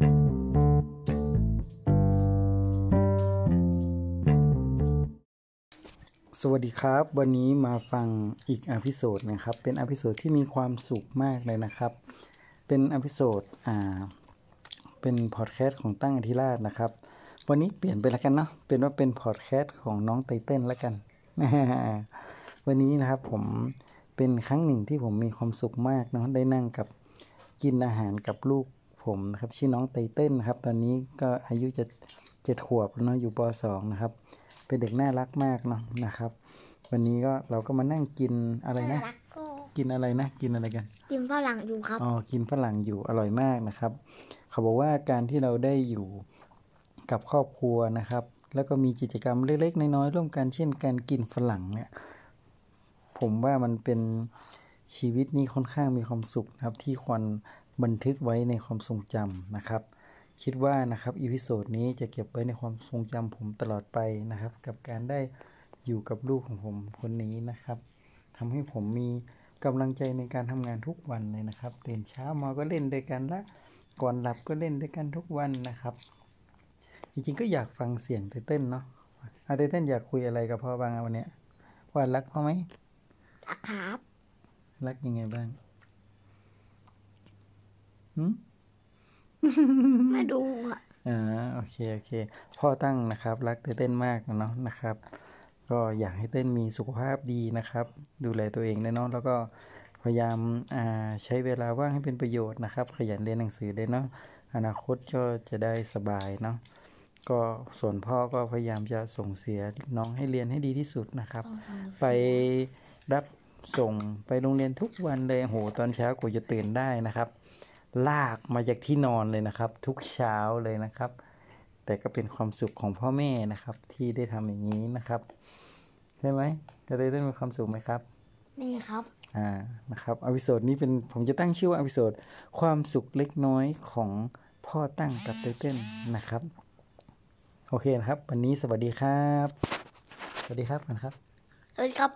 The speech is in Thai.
สวัสดีครับ วันนี้มาฟังอีก episode นะครับ เป็น episode ที่มีความสุขมากเลยนะครับ เป็น episode อ่าเป็นพอดแคสต์ของตั้งอธิราชนะครับ วันนี้เปลี่ยนไปแล้วกันเนาะเป็นว่าเป็นพอดแคสต์ของน้องไตเติ้ลแล้วกัน วันนี้นะครับผมเป็นครั้งหนึ่งที่ผมมีความสุขมากเนาะได้นั่งกับกินอาหารกับลูก ผมนะครับชื่อน้องไตเติ้ลนะครับ ตอนนี้ก็อายุจะเจ็ดขวบแล้วเนาะอยู่ปสองนะครับ เป็นเด็กน่ารักมากเนาะนะครับ วันนี้ก็เราก็มานั่งกินอะไรนะรักก็กินอะไรนะ กินอะไรกัน กินฝรั่งอยู่ครับอ๋อกินฝรั่งอยู่อร่อยมากนะครับ เขาบอกว่าการที่เราได้อยู่กับครอบครัวนะครับ แล้วก็มีกิจกรรมเล็กๆน้อยๆร่วมกันเช่น การกินฝรั่งเนี่ยผมว่ามันเป็นชีวิตนี้ค่อนข้างมีความสุขนะครับที่ควรบันทึกไว้ในความทรงจำนะครับ คิดว่านะครับ episode นี้จะเก็บไว้ในความทรงจำผมตลอดไปนะครับ กับการได้อยู่กับลูกของผมคนนี้นะครับทำให้ผมมีกำลังใจในการทำงานทุกวันเลยนะครับตื่นเช้ามาก็เล่นด้วยกันละก่อนหลับก็เล่นด้วยกันทุกวันนะครับ จริงๆก็อยากฟังเสียงไตเติ้ลเนาะอาไตเติ้ลอยากคุยอะไรกับพ่อบ้างอะวันเนี้ยว่ารักพ่อไหมรักครับ รักยังไงบ้างหื มมาดูอะอ่าโอเคโอเค พ่อตั้งนะครับ รักเต้นมากนะเนาะนะครับ ก็อยากให้เต้นมีสุขภาพดีนะครับ ดูแลตัวเองด้วยเนาะแล้วก็พยายามอ่าใช้เวลาว่างให้เป็นประโยชน์นะครับ ขยันเรียนหนังสือด้วยเนาะอนาคตก็จะได้สบายเนาะก็ส่วนพ่อก็พยายามจะส่งเสียน้องให้เรียนให้ดีที่สุดนะครับ ไปรับส่งไปโรงเรียนทุกวันเลยโหตอนเช้ากว่าจะตื่นได้นะครับ ลากมาจากที่นอนเลยนะครับ ทุกเช้าเลยนะครับ แต่ก็เป็นความสุขของพ่อแม่นะครับ ที่ได้ทำอย่างนี้นะครับ ใช่ไหมจะได้ได้มีความสุขไหมครับนี่ครับอ่านะครับ episode นี้เป็นผมจะตั้งชื่อว่า episode ความสุขเล็กน้อยของพ่อตั้งกับไตเติ้ลนะครับ โอเคนะครับ วันนี้สวัสดีครับ สวัสดีครับกันครับสวัสดีครับ